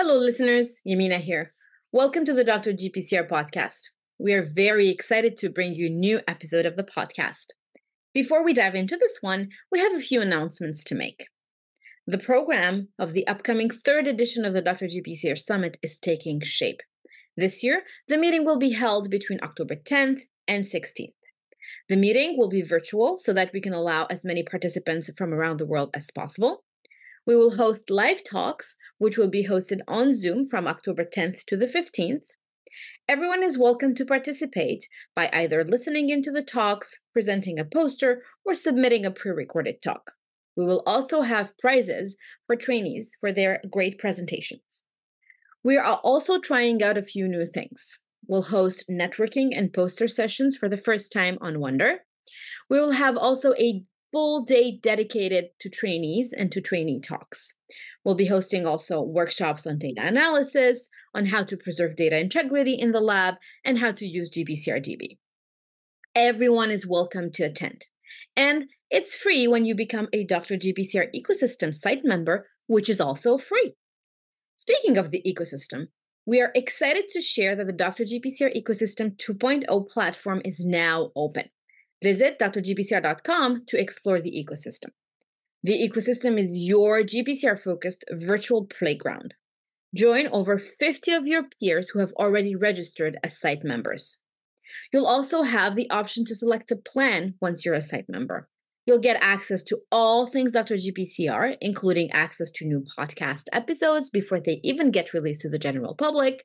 Hello, listeners. Yamina here. Welcome to the Dr. GPCR podcast. We are very excited to bring you a new episode of the podcast. Before we dive into this one, we have a few announcements to make. The program of the upcoming third edition of the Dr. GPCR Summit is taking shape. This year, the meeting will be held between October 10th and 16th. The meeting will be virtual so that we can allow as many participants from around the world as possible. We will host live talks, which will be hosted on Zoom from October 10th to the 15th. Everyone is welcome to participate by either listening into the talks, presenting a poster, or submitting a pre recorded talk. We will also have prizes for trainees for their great presentations. We are also trying out a few new things. We'll host networking and poster sessions for the first time on Wonder. We will have also a full day dedicated to trainees and to trainee talks. We'll be hosting also workshops on data analysis, on how to preserve data integrity in the lab, and how to use GPCRDB. Everyone is welcome to attend. And it's free when you become a Dr. GPCR ecosystem site member, which is also free. Speaking of the ecosystem, we are excited to share that the Dr. GPCR Ecosystem 2.0 platform is now open. Visit drgpcr.com to explore the ecosystem. The ecosystem is your GPCR focused virtual playground. Join over 50 of your peers who have already registered as site members. You'll also have the option to select a plan once you're a site member. You'll get access to all things Dr. GPCR, including access to new podcast episodes before they even get released to the general public.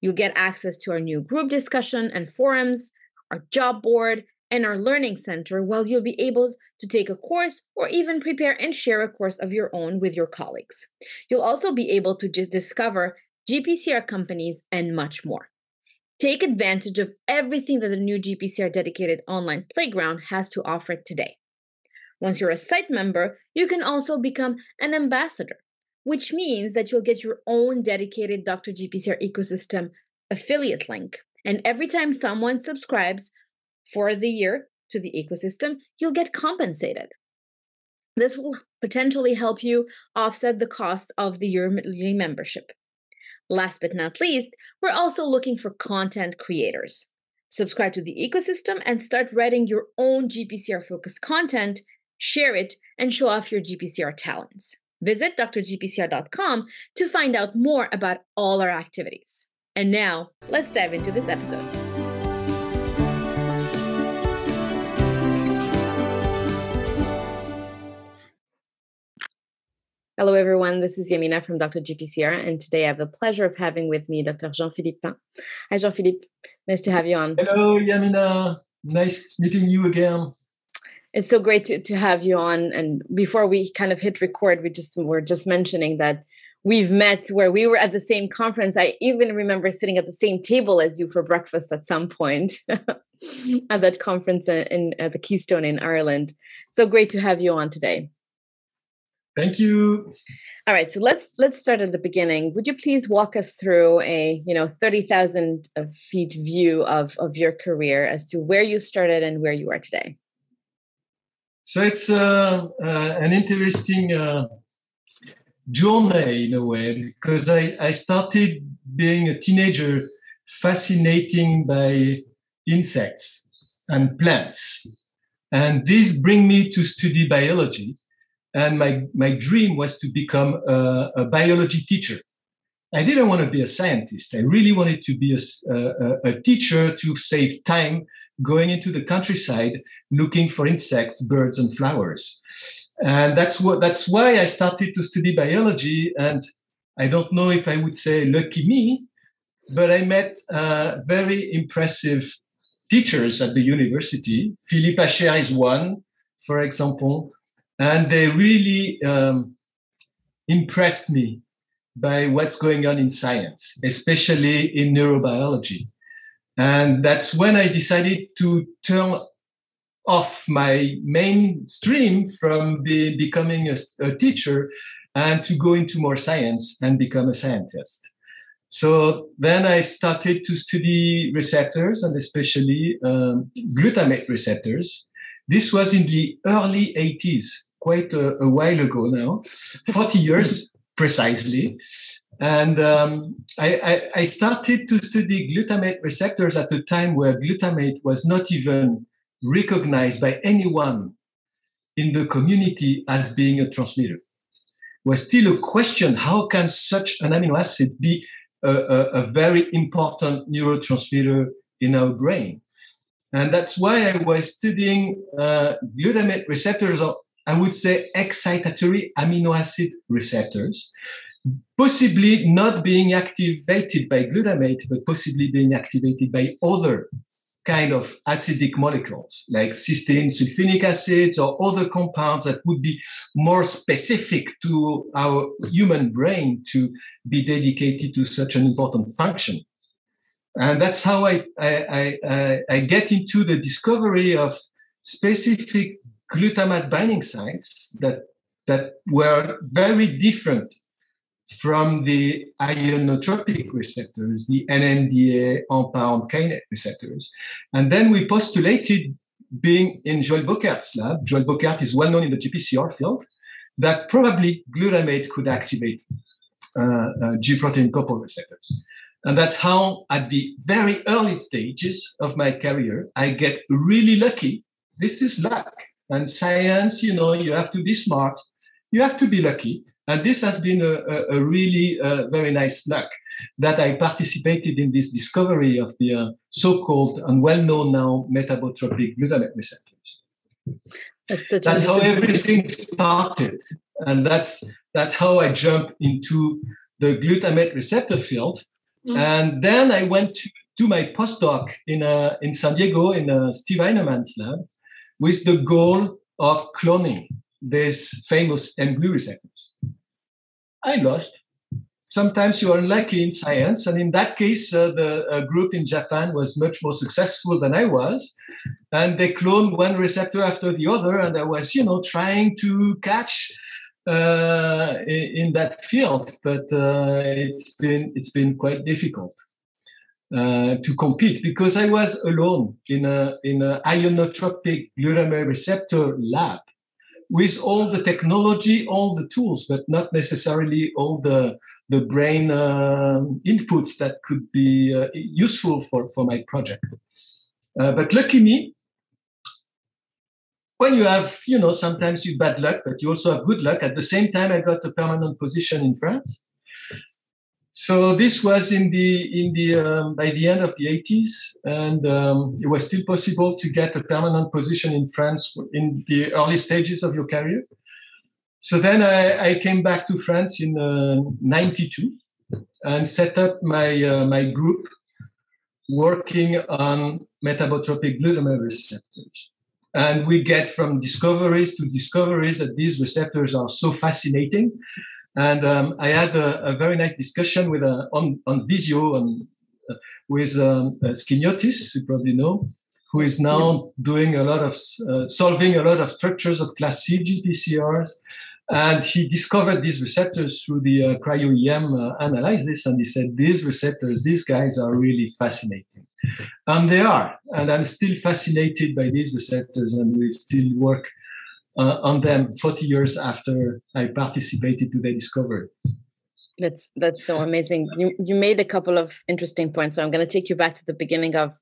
You'll get access to our new group discussion and forums, our job board, and our learning center while you'll be able to take a course or even prepare and share a course of your own with your colleagues. You'll also be able to discover GPCR companies and much more. Take advantage of everything that the new GPCR dedicated online playground has to offer today. Once you're a site member, you can also become an ambassador, which means that you'll get your own dedicated Dr. GPCR ecosystem affiliate link. And every time someone subscribes, for the year to the ecosystem, you'll get compensated. This will potentially help you offset the cost of the yearly membership. Last but not least, we're also looking for content creators. Subscribe to the ecosystem and start writing your own GPCR focused content, share it, and show off your GPCR talents. Visit drgpcr.com to find out more about all our activities. And now, let's dive into this episode. Hello, everyone. This is Yamina from Dr. GPCR, and today I have the pleasure of having with me Dr. Jean-Philippe Pin. Hi, Jean-Philippe. Nice to have you on. Hello, Yamina. Nice meeting you again. It's so great to, to have you on. And before we kind of hit record, we just were just mentioning that we've met where we were at the same conference. I even remember sitting at the same table as you for breakfast at some point at that conference in, in the Keystone in Ireland. So great to have you on today. Thank you. All right, so let's let's start at the beginning. Would you please walk us through a you know thirty thousand feet view of of your career as to where you started and where you are today? So it's uh, uh, an interesting uh, journey in a way because I I started being a teenager, fascinating by insects and plants, and this bring me to study biology and my, my dream was to become a, a biology teacher. I didn't want to be a scientist. I really wanted to be a, a, a, teacher to save time going into the countryside looking for insects, birds, and flowers. And that's what that's why I started to study biology. And I don't know if I would say lucky me, but I met uh, very impressive teachers at the university. Philippe Hacher is one, for example, and they really um, impressed me by what's going on in science, especially in neurobiology. And that's when I decided to turn off my mainstream from be, becoming a, a, teacher and to go into more science and become a scientist. So then I started to study receptors and especially um, glutamate receptors. This was in the early 80s quite a, a while ago now, 40 years precisely. And um, I, I, I, started to study glutamate receptors at a time where glutamate was not even recognized by anyone in the community as being a transmitter. Was still a question: How can such an amino acid be a, a, a very important neurotransmitter in our brain? And that's why I was studying uh, glutamate receptors, or I would say excitatory amino acid receptors, possibly not being activated by glutamate, but possibly being activated by other kind of acidic molecules like cysteine sulfonic acids or other compounds that would be more specific to our human brain to be dedicated to such an important function. And that's how I, I, I, I get into the discovery of specific glutamate binding sites that, that were very different from the ionotropic receptors, the NMDA, AMPA, kainate receptors. And then we postulated, being in Joel Bockaert's lab, Joel Bockaert is well known in the GPCR field, that probably glutamate could activate uh, uh, G protein coupled receptors. And that's how, at the very early stages of my career, I get really lucky. This is luck. And science, you know, you have to be smart, you have to be lucky. And this has been a, a, a really uh, very nice luck that I participated in this discovery of the uh, so-called and well-known now metabotropic glutamate receptors. That's, that's how everything started, and that's that's how I jumped into the glutamate receptor field. Mm-hmm. And then I went to do my postdoc in uh, in San Diego in uh, Steve Heinemann's lab with the goal of cloning this famous mGlu receptor. I lost. Sometimes you are unlucky in science, and in that case, uh, the uh, group in Japan was much more successful than I was, and they cloned one receptor after the other, and I was, you know, trying to catch uh, in, in, that field, but uh, it's been it's been quite difficult. Uh, to compete because I was alone in a in an ionotropic glutamate receptor lab with all the technology, all the tools, but not necessarily all the the brain uh, inputs that could be uh, useful for, for my project. Uh, but lucky me, when you have, you know, sometimes you bad luck, but you also have good luck. At the same time, I got a permanent position in France so this was in the in the um, by the end of the 80s, and um, it was still possible to get a permanent position in France in the early stages of your career. So then I, I came back to France in '92 uh, and set up my uh, my group working on metabotropic glutamate receptors. And we get from discoveries to discoveries that these receptors are so fascinating and um, I had a, a, very nice discussion with uh, on on Visio and uh, with um, uh, Skiniotis, you probably know, who is now doing a lot of uh, solving a lot of structures of class C GPCRs. And he discovered these receptors through the cryo-EM analysis, and he said these receptors, these guys are really fascinating, and they are. And I'm still fascinated by these receptors, and we still work uh, on them 40 years after I participated to the discovery. That's that's so amazing. You you made a couple of interesting points. So I'm going to take you back to the beginning of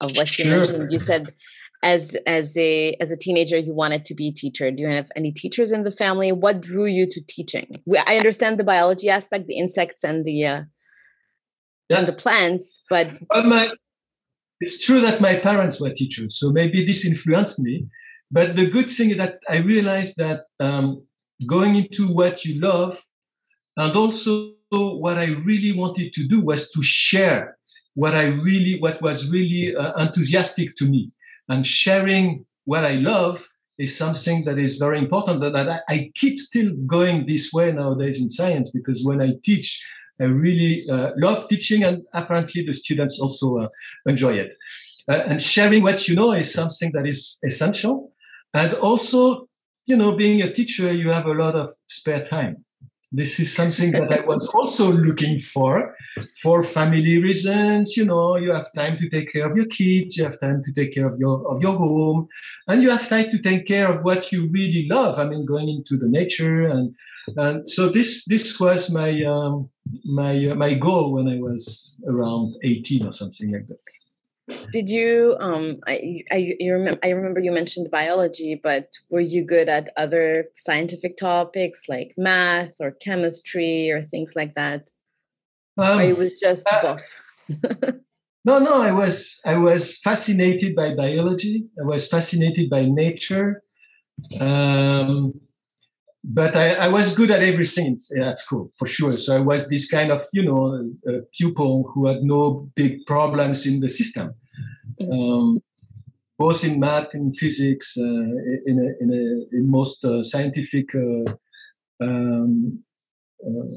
of what you mentioned. You said as as a as a teenager you wanted to be a teacher. Do you have any teachers in the family? What drew you to teaching? I understand the biology aspect, the insects and the uh, yeah. and the plants, but well, my, it's true that my parents were teachers, so maybe this influenced me. But the good thing is that I realized that um, going into what you love and also what I really wanted to do was to share what I really, what was really uh, enthusiastic to me. And sharing what I love is something that is very important that I, I keep still going this way nowadays in science because when I teach, I really uh, love teaching and apparently the students also uh, enjoy it. Uh, and sharing what you know is something that is essential. And also, you know, being a teacher, you have a lot of spare time. This is something that I was also looking for, for family reasons. You know, you have time to take care of your kids, you have time to take care of your of your home, and you have time to take care of what you really love. I mean, going into the nature, and and so this this was my um, my uh, my goal when I was around 18 or something like that. Did you um I I you remember I remember you mentioned biology, but were you good at other scientific topics like math or chemistry or things like that? Um, or it was just uh, buff? no, no, I was I was fascinated by biology. I was fascinated by nature. Um, but I, I, was good at everything at school for sure. So I was this kind of you know pupil who had no big problems in the system, mm-hmm. um, both in math and physics, uh, in a, in, a, in most uh, scientific uh, um, uh,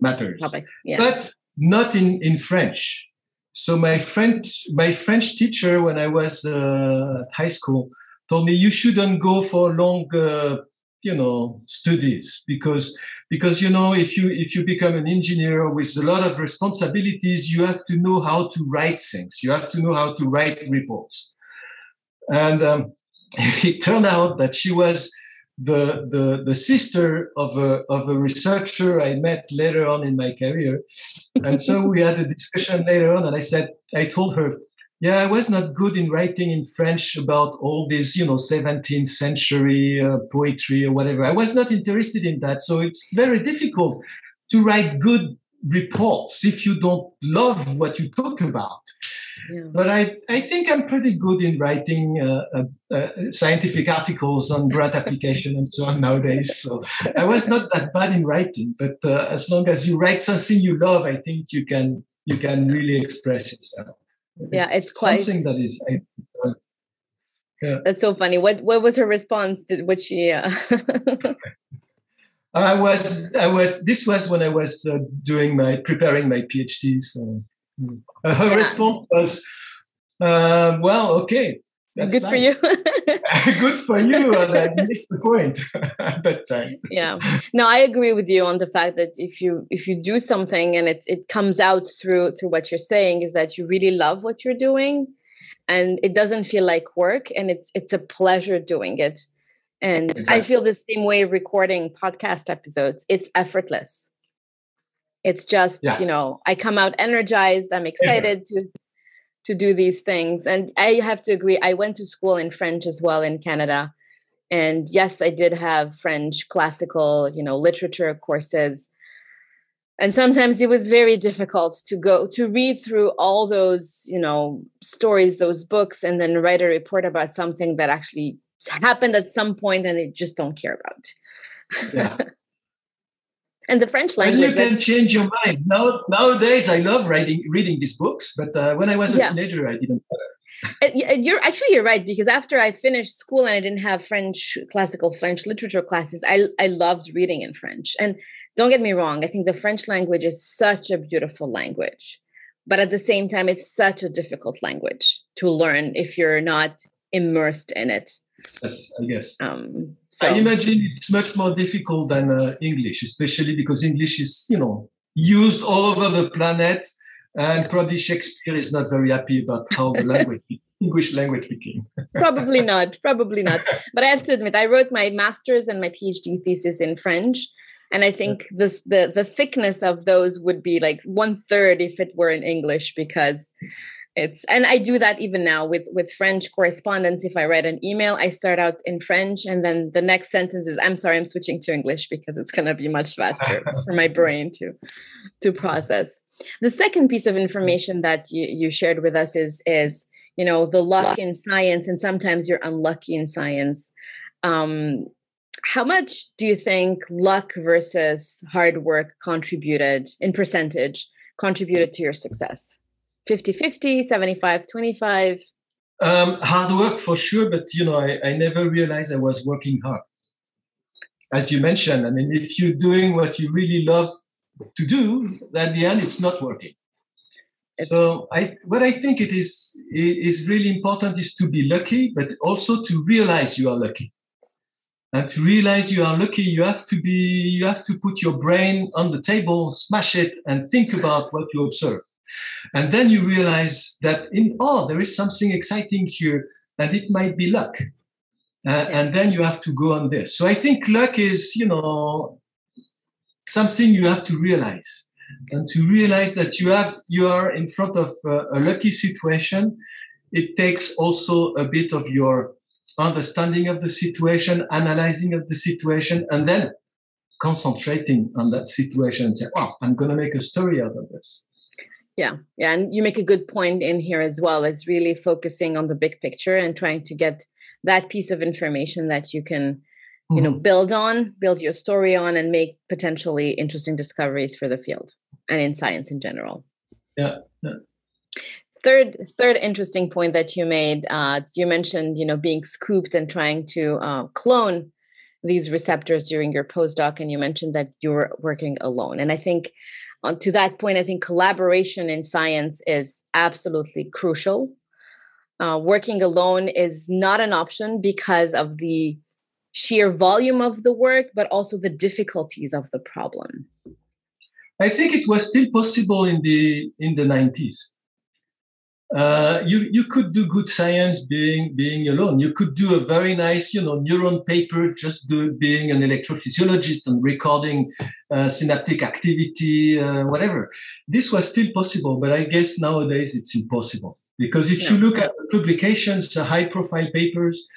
matters. Yeah. But not in in French. So my French my French teacher when I was uh, at high school told me you shouldn't go for long uh, you know studies. Because because you know if you if you become an engineer with a lot of responsibilities you have to know how to write things. You have to know how to write reports. And um, it turned out that she was the, the, the sister of a, of a researcher I met later on in my career. And so we had a discussion later on, and I said, I told her, yeah, I was not good in writing in French about all this, you know, 17th century uh, poetry or whatever. I was not interested in that. So it's very difficult to write good reports if you don't love what you talk about. Yeah. But I, I think I'm pretty good in writing uh, uh, uh, scientific articles on grant application and so on nowadays. So I was not that bad in writing, but uh, as long as you write something you love, I think you can you can really express yourself yeah it's, it's quite something that is yeah. that's so funny what what was her response did what she uh... i was i was this was when i was uh, doing my preparing my phd so uh, her yeah. response was uh, well okay good for you. Good for you i missed the point. At that time yeah. No i agree with you on the fact that if you if you do something and it it comes out through through what you're saying is that you really love what you're doing and it doesn't feel like work and it's it's a pleasure doing it. And exactly. i feel the same way recording podcast episodes. It's effortless. It's just yeah. you know i come out energized i'm excited yeah. to to do these things. And I have to agree, I went to school in French as well in Canada. And yes, I did have French classical, you know, literature courses. And sometimes it was very difficult to go to read through all those, you know, stories, those books, and then write a report about something that actually happened at some point and they just don't care about. Yeah. and the French language. And you can change your mind. Now, nowadays, I love writing, reading these books, but uh, when I was a yeah. teenager, I didn't. You're actually you're right because after I finished school and I didn't have French classical French literature classes, I I loved reading in French. And don't get me wrong, I think the French language is such a beautiful language, but at the same time, it's such a difficult language to learn if you're not immersed in it. Yes, I guess. Um, so. I imagine it's much more difficult than uh, English, especially because English is, you know, used all over the planet, and probably Shakespeare is not very happy about how the language, English language became. probably not. Probably not. But I have to admit, I wrote my master's and my PhD thesis in French, and I think this the the thickness of those would be like one third if it were in English because it's and i do that even now with with french correspondence. If i write an email i start out in french and then the next sentence is i'm sorry i'm switching to english because it's going to be much faster for my brain to to process. The second piece of information that you, you shared with us is is you know the luck in science and sometimes you're unlucky in science. Um how much do you think luck versus hard work contributed in percentage contributed to your success 50 50 75 25 um, hard work for sure but you know I, I never realized i was working hard as you mentioned i mean if you're doing what you really love to do at the end it's not working it's so I, what I think it is is really important is to be lucky, but also to realize you are lucky. And to realize you are lucky, you have to be, you have to put your brain on the table, smash it, and think about what you observe. And then you realize that in oh, there is something exciting here, and it might be luck. Uh, and then you have to go on this. So I think luck is, you know, something you have to realize and to realize that you have you are in front of a, a lucky situation it takes also a bit of your understanding of the situation analyzing of the situation and then concentrating on that situation and say "Oh, i'm going to make a story out of this yeah yeah and you make a good point in here as well is really focusing on the big picture and trying to get that piece of information that you can you know mm-hmm. build on build your story on and make potentially interesting discoveries for the field and in science in general yeah, yeah. third third interesting point that you made uh, you mentioned you know being scooped and trying to uh, clone these receptors during your postdoc and you mentioned that you were working alone and i think uh, to that point i think collaboration in science is absolutely crucial uh, working alone is not an option because of the sheer volume of the work, but also the difficulties of the problem? I think it was still possible in the in the 90s. Uh, you you could do good science being being alone. You could do a very nice you know neuron paper just do, being an electrophysiologist and recording uh, synaptic activity, uh, whatever. This was still possible, but I guess nowadays it's impossible because if yeah. you look at the publications, the high profile papers,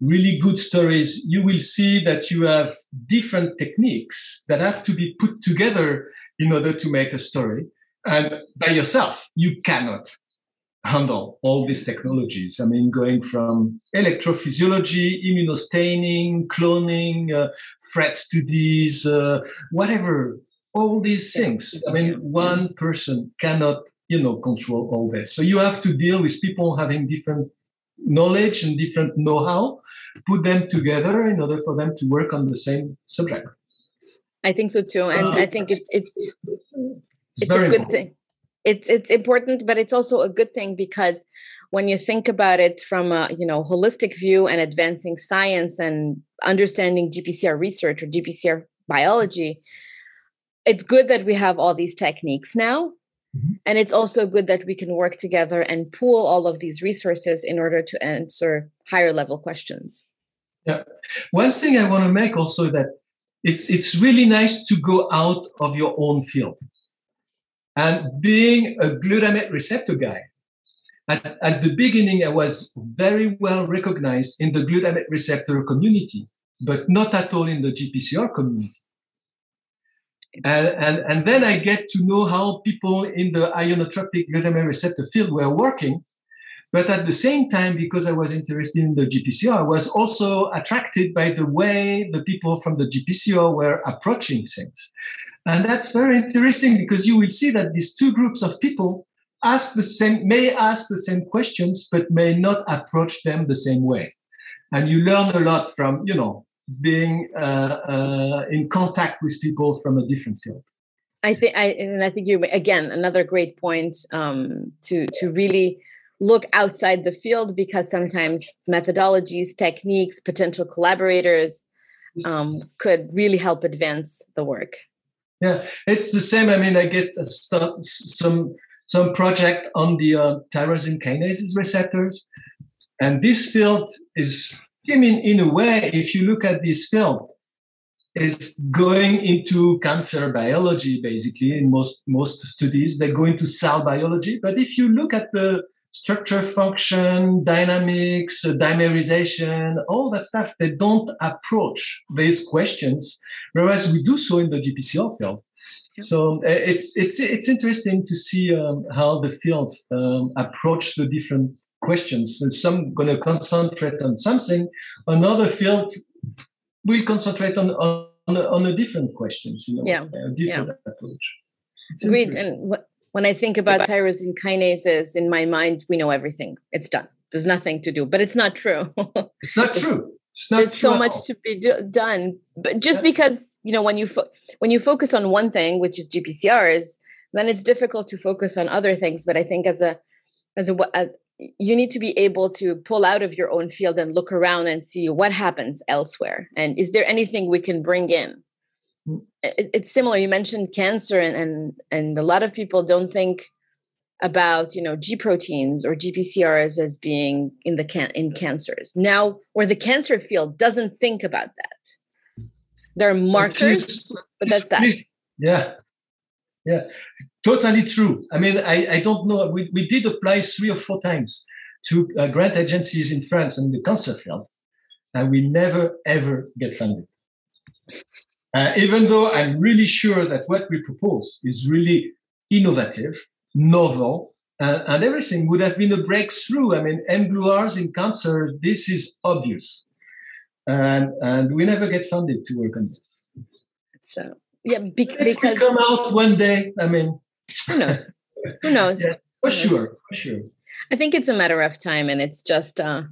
really good stories, you will see that you have different techniques that have to be put together in order to make a story. And by yourself, you cannot handle all these technologies. I mean, going from electrophysiology, immunostaining, cloning, uh, FRET studies, uh, whatever, all these things. I mean, one person cannot, you know, control all this. So you have to deal with people having different knowledge and different know-how, put them together in order for them to work on the same subject. I think so too, and uh, I think it's it's it's, it's a good important. thing. It's it's important, but it's also a good thing because when you think about it from a you know holistic view and advancing science and understanding GPCR research or GPCR biology, it's good that we have all these techniques now Mm-hmm. And it's also good that we can work together and pool all of these resources in order to answer higher level questions. Yeah. One thing I want to make also that it's it's really nice to go out of your own field. And being a glutamate receptor guy, at, at the beginning, I was very well recognized in the glutamate receptor community, but not at all in the GPCR community. And, and, and then I get to know how people in the ionotropic glutamate receptor field were working. But at the same time, because I was interested in the GPCR, I was also attracted by the way the people from the GPCR were approaching things. And that's very interesting because you will see that these two groups of people ask the same, may ask the same questions, but may not approach them the same way. And you learn a lot from, you know, being uh, uh, in contact with people from a different field. I think, I, and I think you again another great point um, to to really look outside the field because sometimes methodologies, techniques, potential collaborators um, could really help advance the work. Yeah, it's the same. I mean, I get some some project on the uh, tyrosine kinases receptors, and this field is I mean, in a way, if you look at this field, it's going into cancer biology, basically, in most, most studies. They go into cell biology. But if you look at the structure, function, dynamics, uh, dimerization, all that stuff, they don't approach these questions, whereas we do so in the GPCR field. So uh, it's it's it's interesting to see um, how the fields um, approach the different questions. And some going to concentrate on something, another field will concentrate on on, on a different questions. You know, yeah, a different yeah. approach. It's Great. And when I think about tyrosine kinases, in my mind, we know everything. It's done. There's nothing to do, but it's not true. it's not true. It's not There's so much to be do- done, but just yeah. because you know when you fo- when you focus on one thing, which is GPCRs, then it's difficult to focus on other things. But I think as a as a, a you need to be able to pull out of your own field and look around and see what happens elsewhere and is there anything we can bring in mm. it's similar you mentioned cancer and, and and a lot of people don't think about you know g proteins or gpcrs as being in the can in cancers now where the cancer field doesn't think about that there are markers but that's that Yeah. Yeah. Totally true. I mean, I, I don't know. We, we did apply three or four times to uh, grant agencies in France in the cancer field, and we never ever get funded. Uh, even though I'm really sure that what we propose is really innovative, novel, uh, and everything would have been a breakthrough. I mean, mGluRs in cancer, this is obvious. And, and we never get funded to work on this. So, yeah, be- because. come out one day, I mean. Who knows? Who knows? Yeah, for sure, for sure. I think it's a matter of time, and it's just uh,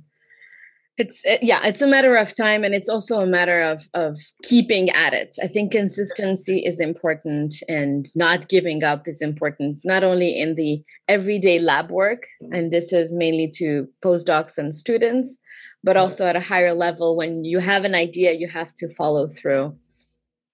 it's it, yeah it's a matter of time and it's also a matter of of keeping at it. I think consistency is important and not giving up is important not only in the everyday lab work and this is mainly to postdocs and students but also at a higher level when you have an idea you have to follow through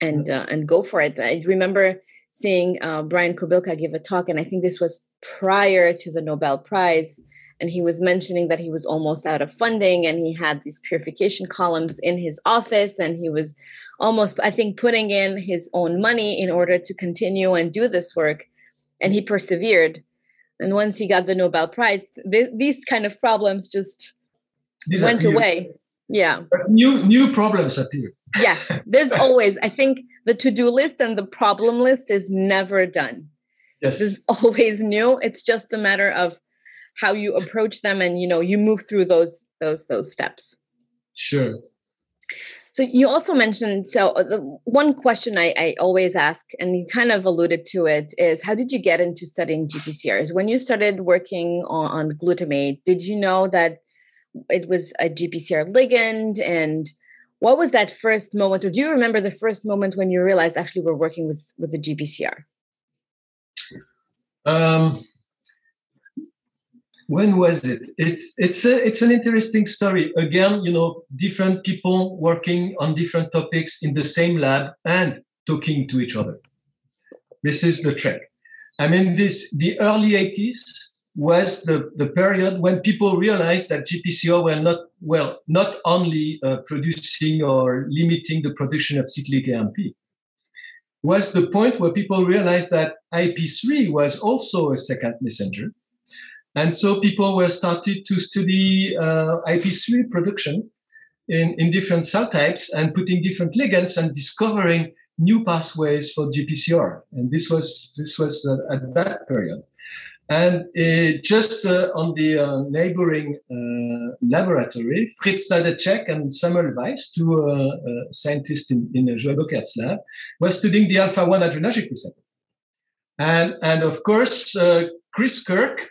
and uh, and go for it. I remember seeing uh, brian kobilka give a talk and i think this was prior to the nobel prize and he was mentioning that he was almost out of funding and he had these purification columns in his office and he was almost i think putting in his own money in order to continue and do this work. And he persevered. And once he got the nobel prize th- these kind of problems just these went away. Yeah. But new new problems appear. Yes. There's always i think the to-do list and the problem list is never done. Yes. There's always new. It's just a matter of how you approach them and you know you move through those those those steps. Sure. So you also mentioned so uh, the one question I, I always ask and you kind of alluded to it is how did you get into studying gpcrs when you started working on, on glutamate did you know that it was a gpcr ligand? And what was that first moment or do you remember the first moment when you realized actually we're working with with the gpcr um when was it? It's it's a, it's an interesting story. Again, you know, different people working on different topics in the same lab and talking to each other. This is the trick. I mean, this the early 80s was the, the period when people realized that GPCR were not well not only uh, producing or limiting the production of cyclic AMP, was the point where people realized that IP3 was also a second messenger and so people were started to study uh, IP3 production in, in different cell types and putting different ligands and discovering new pathways for GPCR. And this was this was uh, at that period. And uh, just uh, on the uh, neighboring uh, laboratory, Fritz Sladeczek and Samuel Weiss, two scientists in, in Bockaert's lab, were studying the alpha-1 adrenergic receptor. And, and of course, Chris Kirk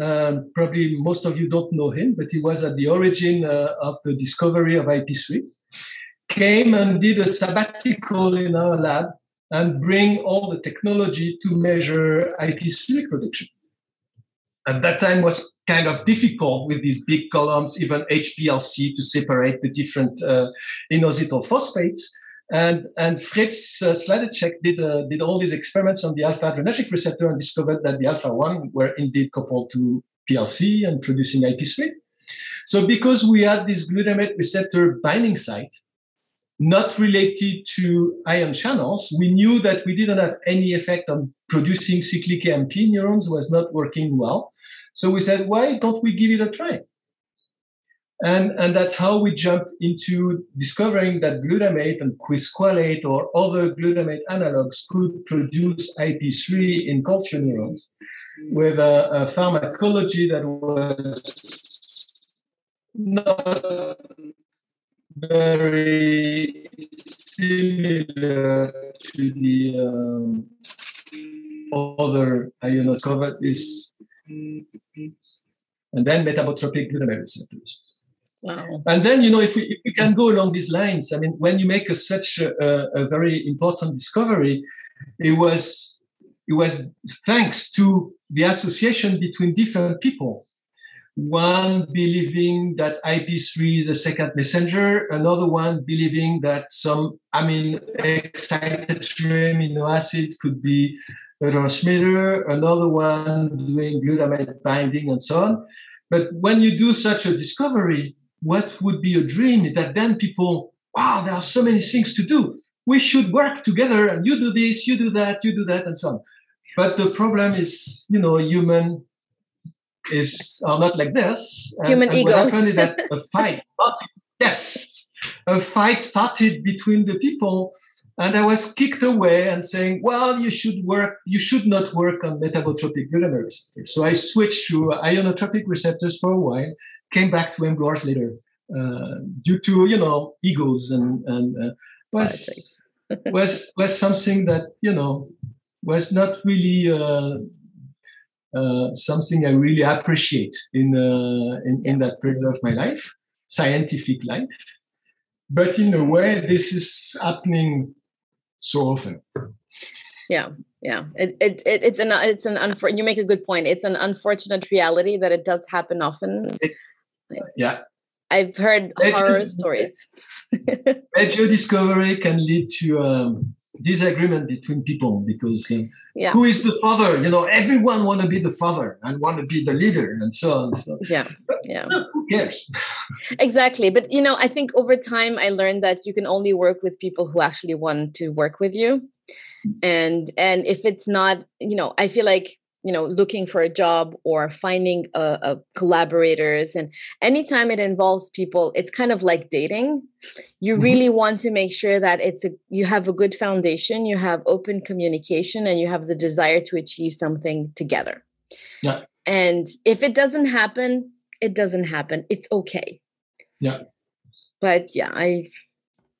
um, probably most of you don't know him, but he was at the origin uh, of the discovery of IP3. Came and did a sabbatical in our lab and bring all the technology to measure IP3 production. At that time was kind of difficult with these big columns, even HPLC to separate the different uh, inositol phosphates. And, and Fritz uh, Sladeczek did, uh, did all these experiments on the alpha adrenergic receptor and discovered that the alpha 1 were indeed coupled to PLC and producing IP3. So because we had this glutamate receptor binding site, not related to ion channels, we knew that we didn't have any effect on producing cyclic AMP neurons was not working well. So we said, why don't we give it a try? And, and that's how we jump into discovering that glutamate and quisqualate or other glutamate analogs could produce IP3 in culture neurons with a, a pharmacology that was not very similar to the um, other ionotropic is and then metabotropic glutamate receptors. Wow. And then, you know, if we, if we can go along these lines, I mean, when you make a, such a, a, very important discovery, it was it was thanks to the association between different people. One believing that IP3 is a second messenger, another one believing that some amino excited amino acid could be a transmitter, another one doing glutamate binding and so on. But when you do such a discovery, what would be a dream is that then people, wow, there are so many things to do. we should work together and you do this, you do that, you do that, and so on. But the problem is, you know, human is are not like this. And, human and egos. What happened is that a fight yes, a fight started between the people and I was kicked away and saying, well, you should work, you should not work on metabotropic glutamate receptors. So I switched to ionotropic receptors for a while, came back to mGluRs later, uh, due to, you know, egos and, and uh, was, was, was something that, you know, was not really, uh, uh, something I really appreciate in, uh, in, in that period of my life, scientific life. But in a way, this is happening so often. Yeah, yeah. It, it, it it's an it's an unfor- you make a good point. It's an unfortunate reality that it does happen often. It, yeah. I've heard horror stories. Major discovery can lead to um, disagreement between people because uh, yeah. who is the father? You know, everyone want to be the father and want to be the leader and so on. So yeah, yeah. who cares? exactly, but you know, I think over time I learned that you can only work with people who actually want to work with you, and and if it's not, you know, I feel like you know looking for a job or finding a, a collaborators and anytime it involves people it's kind of like dating. You mm-hmm. really want to make sure that it's a you have a good foundation you have open communication and you have the desire to achieve something together. Yeah. And if it doesn't happen it doesn't happen. It's okay. Yeah. But yeah i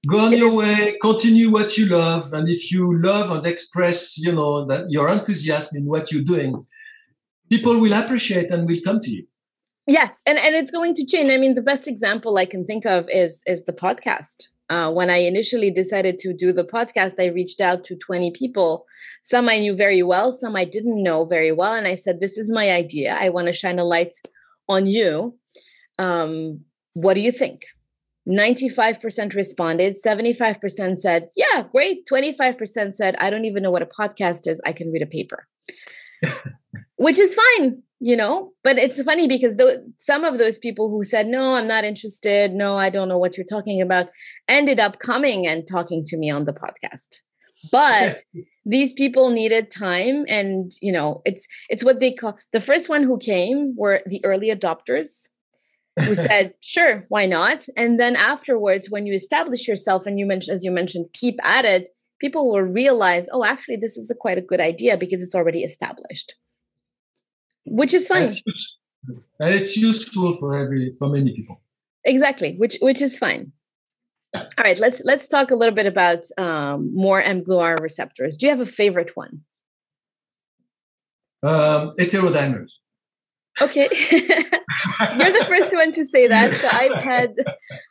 go on your way continue what you love and if you love and express you know that your enthusiasm in what you're doing people will appreciate and will come to you. Yes and and it's going to change. I mean the best example i can think of is is the podcast. Uh, when i initially decided to do the podcast i reached out to 20 people. Some i knew very well some i didn't know very well and i said this is my idea. I want to shine a light on you. Um, what do you think 95% responded 75% said yeah great. 25% said i don't even know what a podcast is. I can read a paper. Which is fine you know? But it's funny because th- some of those people who said no i'm not interested. No i don't know what you're talking about ended up coming and talking to me on the podcast. But these people needed time and you know it's it's what they call the first one who came were the early adopters who said, sure, why not? And then afterwards, when you establish yourself and you mentioned, as you mentioned, keep at it, people will realize, oh, actually, this is a quite a good idea because it's already established, which is fine. And it's useful for every for many people. Exactly, which which is fine. Yeah. All right, let's let's talk a little bit about um, more mGluR receptors. Do you have a favorite one? Um, heterodimers. Okay. You're the first one to say that. So I've had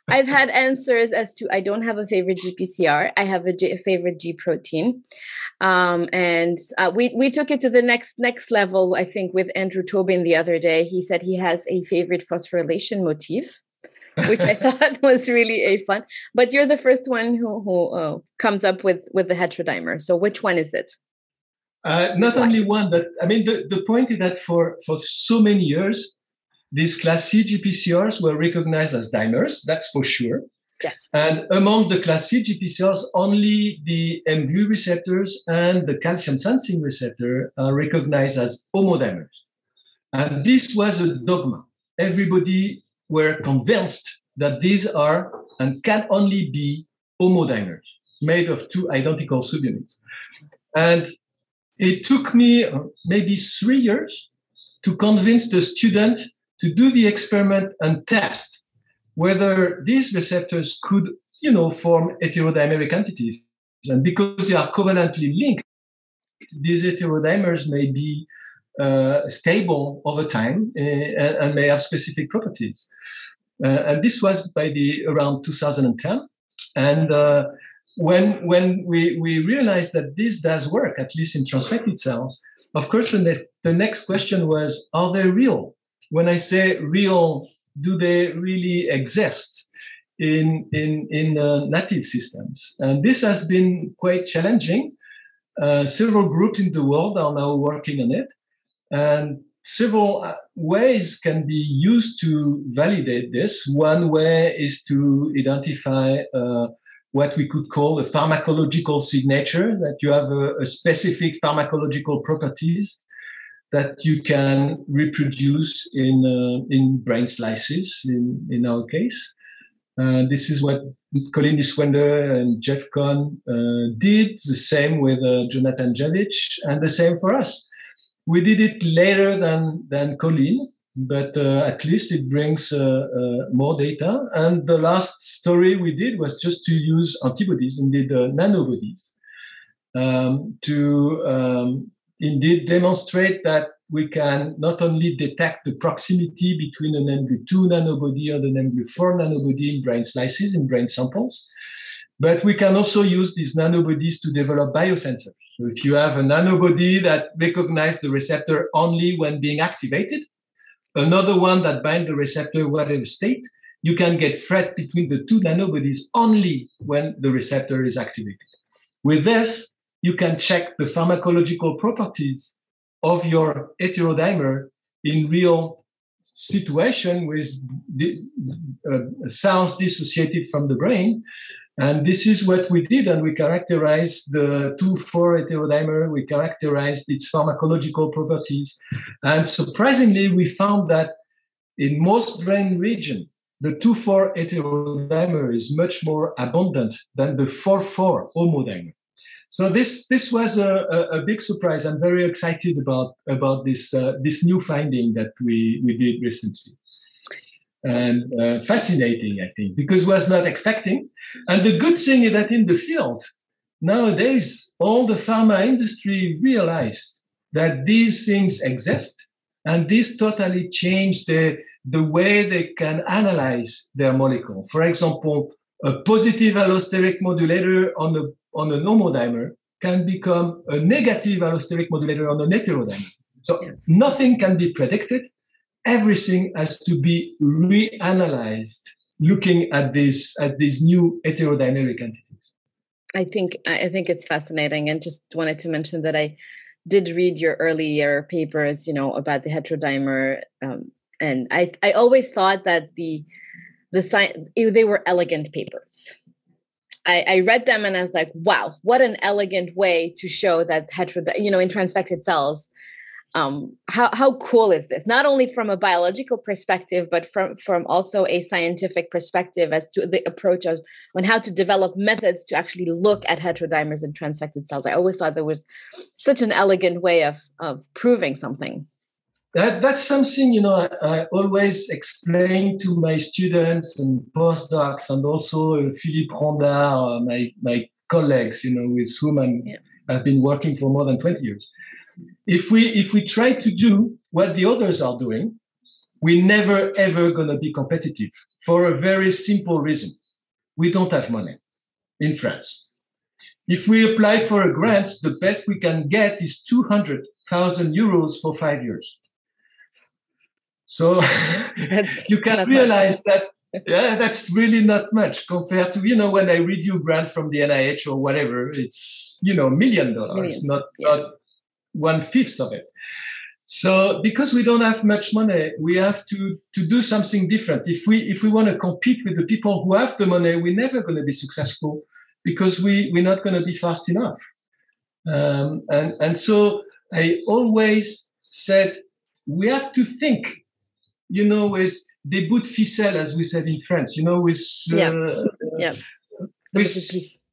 I've had answers as to I don't have a favorite GPCR. I have a, G, a favorite G protein. Um, and uh, we we took it to the next next level. I think with Andrew Tobin the other day, he said he has a favorite phosphorylation motif, which I thought was really a fun. But you're the first one who who uh, comes up with with the heterodimer. So which one is it? Uh, not only one, but I mean, the, the point is that for, for so many years, these class C GPCRs were recognized as dimers, that's for sure. Yes. And among the class C GPCRs, only the mGlu receptors and the calcium sensing receptor are recognized as homodimers. And this was a dogma. Everybody were convinced that these are and can only be homodimers made of two identical subunits. And it took me maybe three years to convince the student to do the experiment and test whether these receptors could, you know, form heterodimeric entities. And because they are covalently linked, these heterodimers may be uh, stable over time uh, and may have specific properties. Uh, and this was by the around 2010. And when when we, we realized that this does work, at least in transfected cells, of course, the, ne- the next question was, are they real? When I say real, do they really exist in in in uh, native systems? And this has been quite challenging. Uh, several groups in the world are now working on it, and several uh, ways can be used to validate this. One way is to identify uh, what we could call a pharmacological signature, that you have a, a specific pharmacological properties that you can reproduce in uh, in brain slices. In in our case, uh, this is what Colin Niswender and Jeff Conn uh, did. The same with uh, Jonathan Javitch, and the same for us. We did it later than than Colin, but uh, at least it brings uh, uh, more data. And the last story we did was just to use antibodies, indeed nanobodies, um, to um, indeed demonstrate that we can not only detect the proximity between an mGlu2 nanobody and an mGlu4 nanobody in brain slices, in brain samples, but we can also use these nanobodies to develop biosensors. So if you have a nanobody that recognizes the receptor only when being activated, another one that binds the receptor whatever state, you can get FRET between the two nanobodies only when the receptor is activated. With this, you can check the pharmacological properties of your heterodimer in real situation with the, uh, cells dissociated from the brain. And this is what we did, and we characterized the 2,4 heterodimer, we characterized its pharmacological properties. And surprisingly, we found that in most brain regions, the 2,4 heterodimer is much more abundant than the 4,4 homodimer. So this this was a, a, a, big surprise. I'm very excited about about this uh, this new finding that we we did recently, and uh, fascinating I think because was not expecting. And the good thing is that in the field nowadays all the pharma industry realized that these things exist, and this totally changed the the way they can analyze their molecule. For example, a positive allosteric modulator on the on a homodimer can become a negative allosteric modulator on a heterodimer. So yes. nothing can be predicted. Everything has to be reanalyzed looking at this at these new heterodimeric entities. I think I think it's fascinating and just wanted to mention that I did read your earlier papers, you know, about the heterodimer um, and I I always thought that the the science they were elegant papers I, I, read them and I was like, wow, what an elegant way to show that hetero, you know, in transfected cells. Um, how how cool is this? Not only from a biological perspective, but from from also a scientific perspective as to the approach of, on how to develop methods to actually look at heterodimers in transfected cells. I always thought there was such an elegant way of of proving something. That, that's something you know I, I, always explain to my students and postdocs and also uh, Philippe Rondard, uh, my my colleagues, you know, with whom I'm, yeah. I've been working for more than 20 years. If we if we try to do what the others are doing, we're never ever gonna be competitive for a very simple reason. We don't have money in France. If we apply for a grant, the best we can get is 200,000 euros for five years. So you can realize much. that yeah, that's really not much compared to you know when I review grant from the NIH or whatever, it's you know million dollars, Millions. not yeah. not one fifth of it. So because we don't have much money, we have to to do something different. If we if we want to compete with the people who have the money, we're never going to be successful because we we're not going to be fast enough. Um, and and so I always said we have to think you know, with des bouts de ficelle, as we said in French, you know, with uh, yeah. yeah. with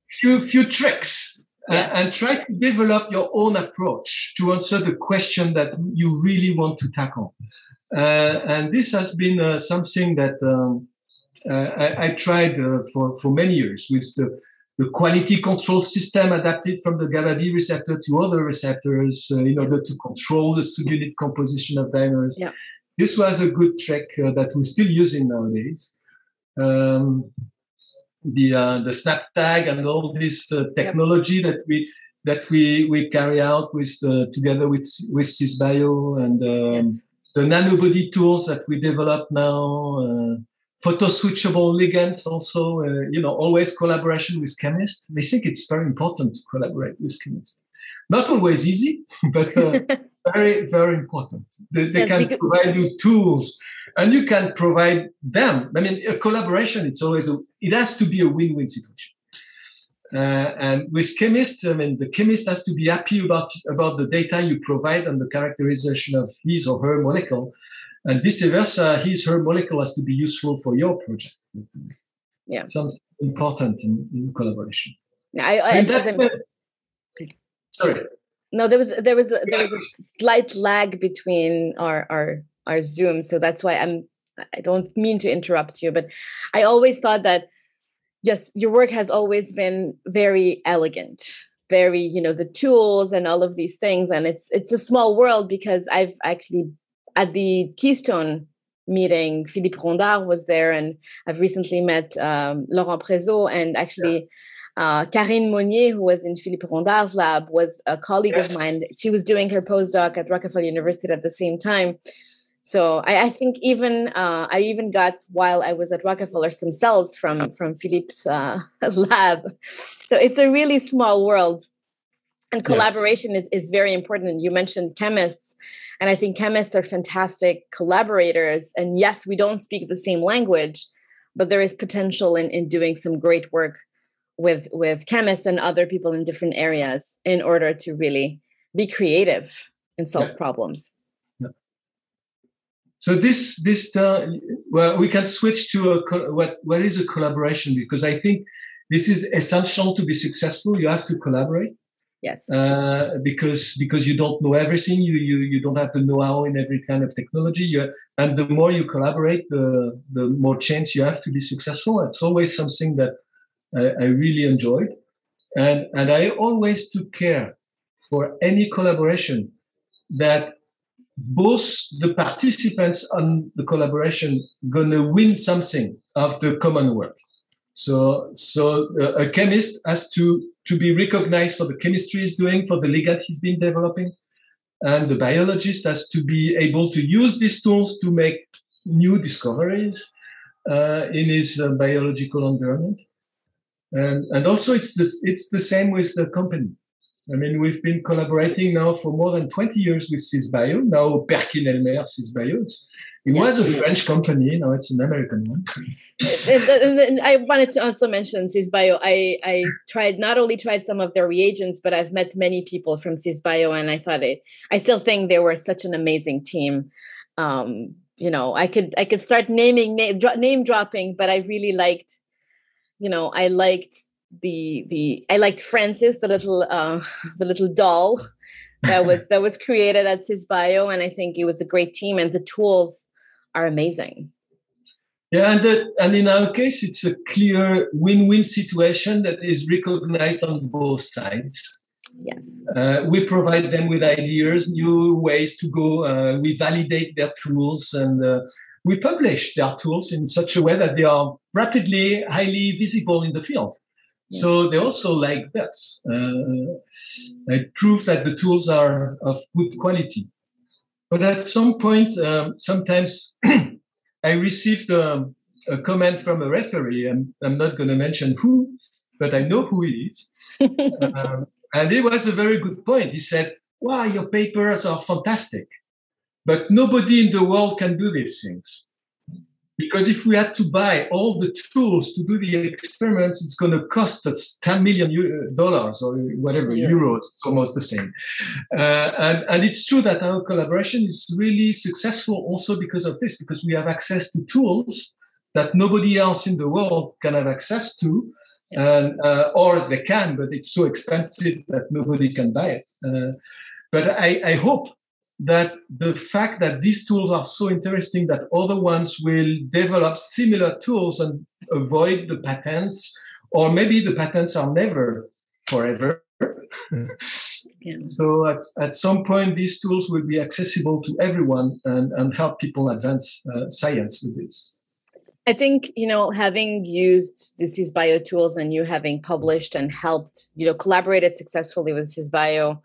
few few tricks. Uh. Uh, and try to develop your own approach to answer the question that you really want to tackle. Uh, and this has been uh, something that um, uh, I, I, tried for, for many years with the, the quality control system adapted from the GABA B receptor to other receptors in order to control the subunit composition of dimers. Yeah this was a good trick uh, that we're still using nowadays. Um, the uh, the snap tag and all this uh, technology yep. that we that we we carry out with uh, together with with Cisbio and um, yes. the nanobody tools that we develop now. Uh, photo switchable ligands also uh, you know always collaboration with chemists i think it's very important to collaborate with chemists not always easy but very, very important. They, they yes, can because- provide you tools and you can provide them. I mean, a collaboration, it's always, a, it has to be a win-win situation. Uh, and with chemists, I mean, the chemist has to be happy about about the data you provide and the characterization of his or her molecule, and vice versa. His her molecule has to be useful for your project. Yeah, something important in, in collaboration. Yeah, I, I, so sorry. No, there was there was a, there was a slight lag between our our our Zoom, so that's why I'm. I don't mean to interrupt you, but I always thought that yes, your work has always been very elegant, very, you know, the tools and all of these things. And it's it's a small world because I've actually at the Keystone meeting, Philippe Rondard was there, and I've recently met um, Laurent Prézeau and actually. Uh, Karine Monnier, who was in Philippe Rondard's lab, was a colleague yes. of mine. She was doing her postdoc at Rockefeller University at the same time. So I, I think even uh, I even got while I was at Rockefeller some cells from from Philippe's uh, lab. So it's a really small world, and collaboration yes. is is very important. You mentioned chemists, and I think chemists are fantastic collaborators. And yes, we don't speak the same language, but there is potential in in doing some great work with with chemists and other people in different areas in order to really be creative and solve yeah. problems. So this this uh, well, we can switch to a what what is a collaboration because I think this is essential to be successful. You have to collaborate. Yes. Uh, because because you don't know everything, you you you don't have the know-how in every kind of technology. You, and the more you collaborate, the the more chance you have to be successful. It's always something that I, I really enjoyed, and and I always took care for any collaboration that both the participants on the collaboration gonna win something of the common work. So, so uh, a chemist has to to be recognized for the chemistry he's doing, for the ligand he's been developing, and the biologist has to be able to use these tools to make new discoveries uh, in his uh, biological environment. And and also it's the it's the same with the company. I mean, we've been collaborating now for more than 20 years with Cisbio, now Perkin Elmer Cisbio. It yes. was a French company, now it's an American one. and, and I wanted to also mention Cisbio. I, I tried, not only tried some of their reagents, but I've met many people from Cisbio, and I thought it, I still think they were such an amazing team. Um, you know, I could, I could start naming, name, name dropping, but I really liked, you know, I liked the the I liked Francis, the little uh, the little doll that was that was created at Cisbio, and I think it was a great team, and the tools are amazing. Yeah, and the, and in our case, it's a clear win-win situation that is recognized on both sides. Yes, uh, we provide them with ideas, new ways to go. Uh, we validate their tools, and uh, we publish their tools in such a way that they are rapidly, highly visible in the field. So they also like that. Uh, it proves that the tools are of good quality. But at some point, um, sometimes I received a, a, comment from a referee. I'm, I'm not going to mention who, but I know who he is. um, and it was a very good point. He said, Wow, your papers are fantastic, but nobody in the world can do these things. Because if we had to buy all the tools to do the experiments, it's going to cost us 10 million dollars or whatever, yeah. euros, it's almost the same. Uh, and, and it's true that our collaboration is really successful also because of this, because we have access to tools that nobody else in the world can have access to. And, uh, or they can, but it's so expensive that nobody can buy it. Uh, but I, I hope that the fact that these tools are so interesting that other ones will develop similar tools and avoid the patents, or maybe the patents are never forever. yeah. So at, at some point, these tools will be accessible to everyone and, and help people advance uh, science with this. I think, you know, having used these bio tools and you having published and helped, you know, collaborated successfully with Cisbio,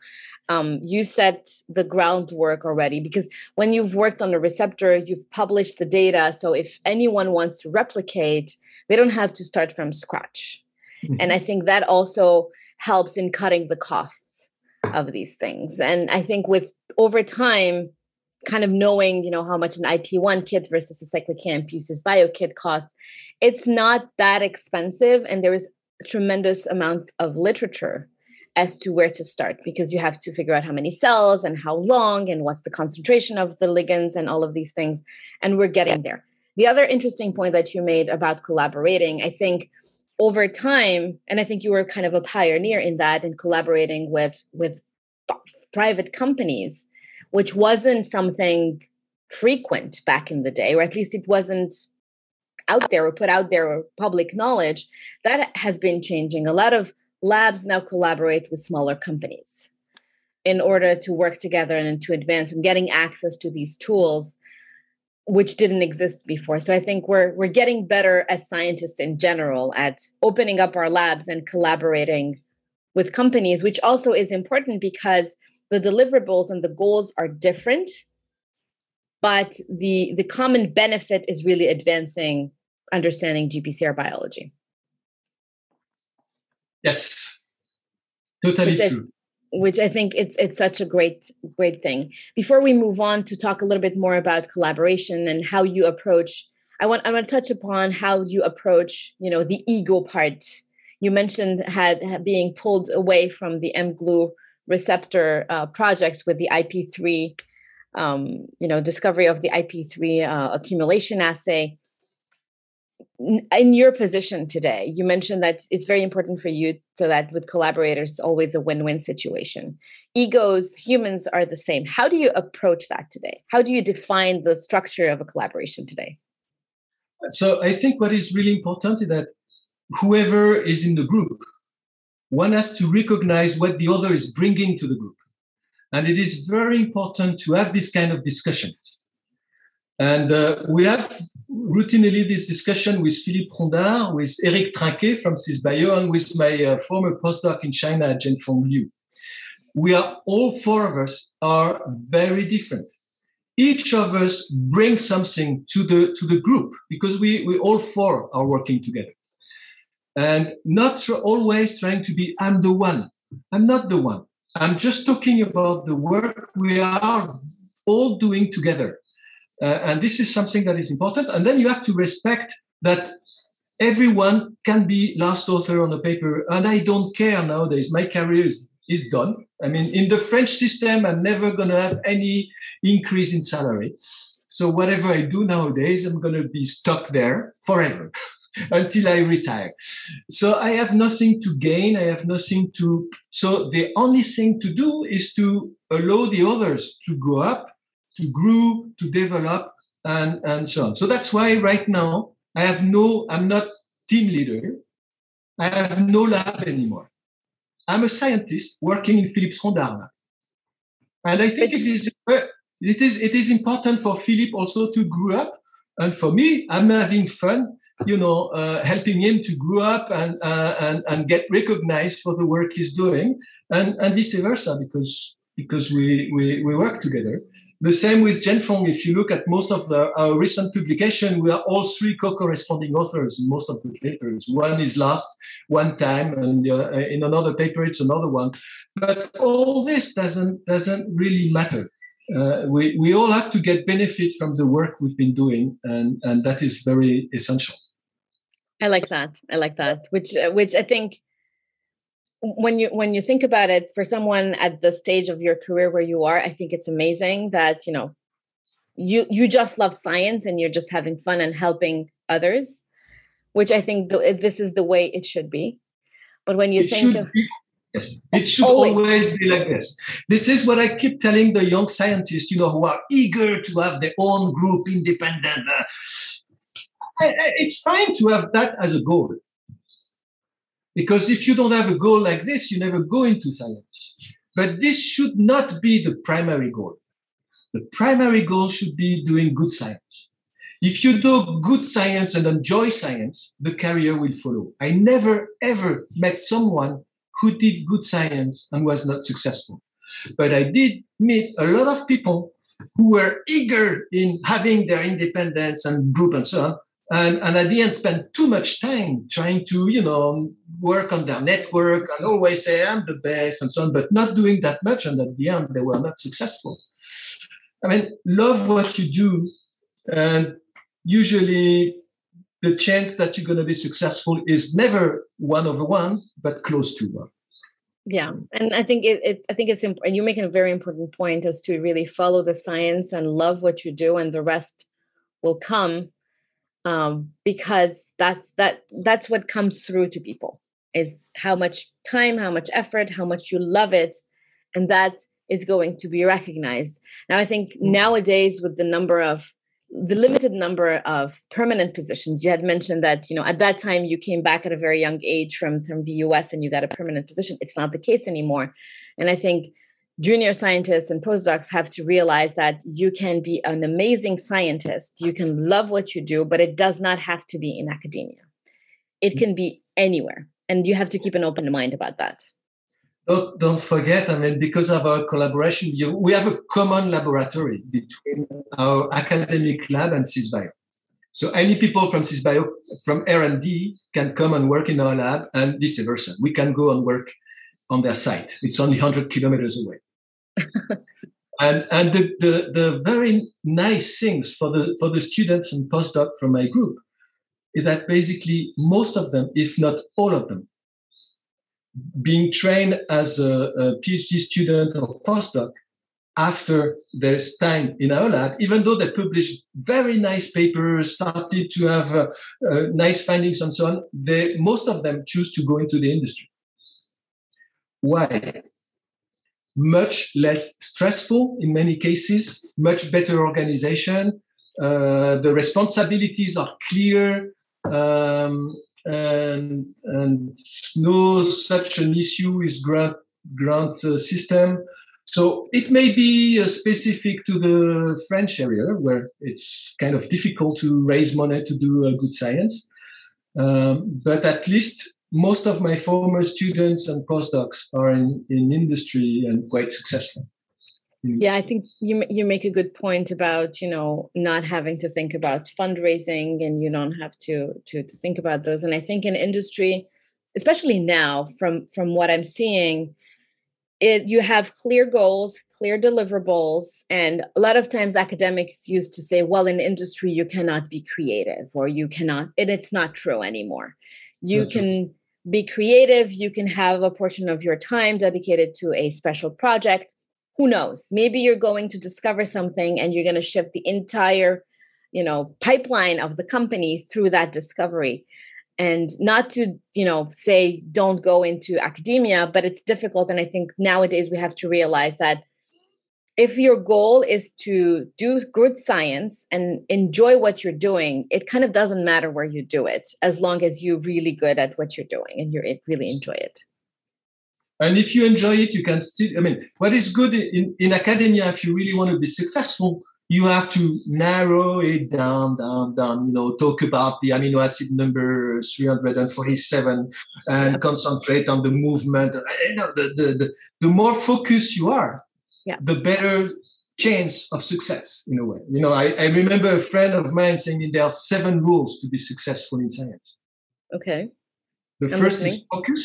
um, you set the groundwork already because when you've worked on the receptor, you've published the data. So if anyone wants to replicate, they don't have to start from scratch. Mm-hmm. And I think that also helps in cutting the costs of these things. And I think with over time, kind of knowing, you know, how much an IP1 kit versus a cyclic AMP bio kit costs, it's not that expensive. And there is a tremendous amount of literature as to where to start because you have to figure out how many cells and how long and what's the concentration of the ligands and all of these things. And we're getting there. The other interesting point that you made about collaborating, I think over time, and I think you were kind of a pioneer in that in collaborating with with private companies, which wasn't something frequent back in the day, or at least it wasn't out there or put out there or public knowledge. That has been changing. A lot of labs now collaborate with smaller companies in order to work together and to advance and getting access to these tools which didn't exist before. So I think we're we're getting better as scientists in general at opening up our labs and collaborating with companies, which also is important because the deliverables and the goals are different, but the the common benefit is really advancing understanding GPCR biology. Yes, totally which true. I, which I think it's it's such a great great thing. Before we move on to talk a little bit more about collaboration and how you approach, I want I want to touch upon how you approach you know the ego part. You mentioned had, had being pulled away from the mGlu receptor uh, project with the IP3, um, you know, discovery of the IP3 uh, accumulation assay in your position today you mentioned that it's very important for you so that with collaborators it's always a win-win situation. Egos humans are the same. How do you approach that today? How do you define the structure of a collaboration today? So i think what is really important is that whoever is in the group one has to recognize what the other is bringing to the group. And it is very important to have this kind of discussions and uh, we have routinely this discussion with Philippe Rondard, with Eric Trinquet from Cisbio, and with my uh, former postdoc in China, Jianfeng Liu. We are all four of us are very different. Each of us brings something to the to the group because we we all four are working together, and not tr- always trying to be I'm the one. I'm not the one. I'm just talking about the work we are all doing together uh, and this is something that is important. And then you have to respect that everyone can be last author on a paper. And I don't care nowadays. My career is, is done. I mean, in the French system, I'm never going to have any increase in salary. So whatever I do nowadays, I'm going to be stuck there forever until I retire. So I have nothing to gain. I have nothing to. So the only thing to do is to allow the others to go up to grow, to develop, and, and so on. So that's why right now I have no, I'm not team leader. I have no lab anymore. I'm a scientist working in Philippe Rondard. And I think it is, it is, it is important for Philippe also to grow up. And for me, I'm having fun, you know, uh, helping him to grow up and, uh, and, and get recognized for the work he's doing and, and vice versa because, because we, we, we work together. The same with Jianfeng. If you look at most of the, recent publication, we are all three co-corresponding authors in most of the papers. One is last one time, and uh, in another paper it's another one. But all this doesn't doesn't really matter. Uh, we we all have to get benefit from the work we've been doing, and and that is very essential. I like that. I like that. Which uh, which I think when you when you think about it for someone at the stage of your career where you are i think it's amazing that you know you you just love science and you're just having fun and helping others which i think the, this is the way it should be. But when you it think of be, yes it should always. always be like this. This is what i keep telling the young scientists you know who are eager to have their own group independent uh, it's fine to have that as a goal because if you don't have a goal like this, you never go into science. But this should not be the primary goal. The primary goal should be doing good science. If you do good science and enjoy science, the career will follow. I never ever met someone who did good science and was not successful. But I did meet a lot of people who were eager in having their independence and group and so on, and, and at the end spend too much time trying to you know work on their network and always say i'm the best and so on but not doing that much and at the end they were not successful i mean love what you do and usually the chance that you're going to be successful is never one over one, but close to one. Yeah, and I think it, it I think it's important. You're making a very important point as to really follow the science and love what you do, and the rest will come um, because that's that that's what comes through to people is how much time, how much effort, how much you love it, and that is going to be recognized. Now, I think mm. nowadays with the number of the limited number of permanent positions you had mentioned that you know at that time you came back at a very young age from from the US and you got a permanent position it's not the case anymore and i think junior scientists and postdocs have to realize that you can be an amazing scientist you can love what you do but it does not have to be in academia it mm. can be anywhere and you have to keep an open mind about that don't, don't forget, I mean, because of our collaboration, you, we have a common laboratory between our academic lab and Cisbio. So any people from Cisbio, from R&D can come and work in our lab and vice versa. We can go and work on their site. It's only 100 kilometers away. and and the, the, the very nice things for the, for the students and postdoc from my group is that basically most of them, if not all of them, being trained as a, a PhD student or postdoc after their time in our lab, even though they published very nice papers, started to have uh, uh, nice findings and so on, they, most of them choose to go into the industry. Why? Much less stressful in many cases, much better organization. Uh, the responsibilities are clear. Um, and, and no such an issue is grant grant uh, system. So it may be uh, specific to the French area where it's kind of difficult to raise money to do uh, good science. Um, but at least most of my former students and postdocs are in, in industry and quite successful. Yeah, I think you you make a good point about you know not having to think about fundraising and you don't have to to to think about those. And I think in industry, especially now, from from what I'm seeing, it you have clear goals, clear deliverables, and a lot of times academics used to say, well, in industry you cannot be creative or you cannot, and it's not true anymore. You That's can. True. Be creative. You can have a portion of your time dedicated to a special project who knows maybe you're going to discover something and you're going to shift the entire you know pipeline of the company through that discovery and not to you know say don't go into academia but it's difficult and i think nowadays we have to realize that if your goal is to do good science and enjoy what you're doing it kind of doesn't matter where you do it as long as you're really good at what you're doing and you really enjoy it. And if you enjoy it, you can still, I mean, what is good in, in academia, if you really want to be successful, you have to narrow it down, down, down, you know, talk about the amino acid number 347 and concentrate on the movement. You know, the, the, the, the more focused you are, yeah. the better chance of success in a way. You know, I, I remember a friend of mine saying there are seven rules to be successful in science. Okay. The I'm first listening. is focus.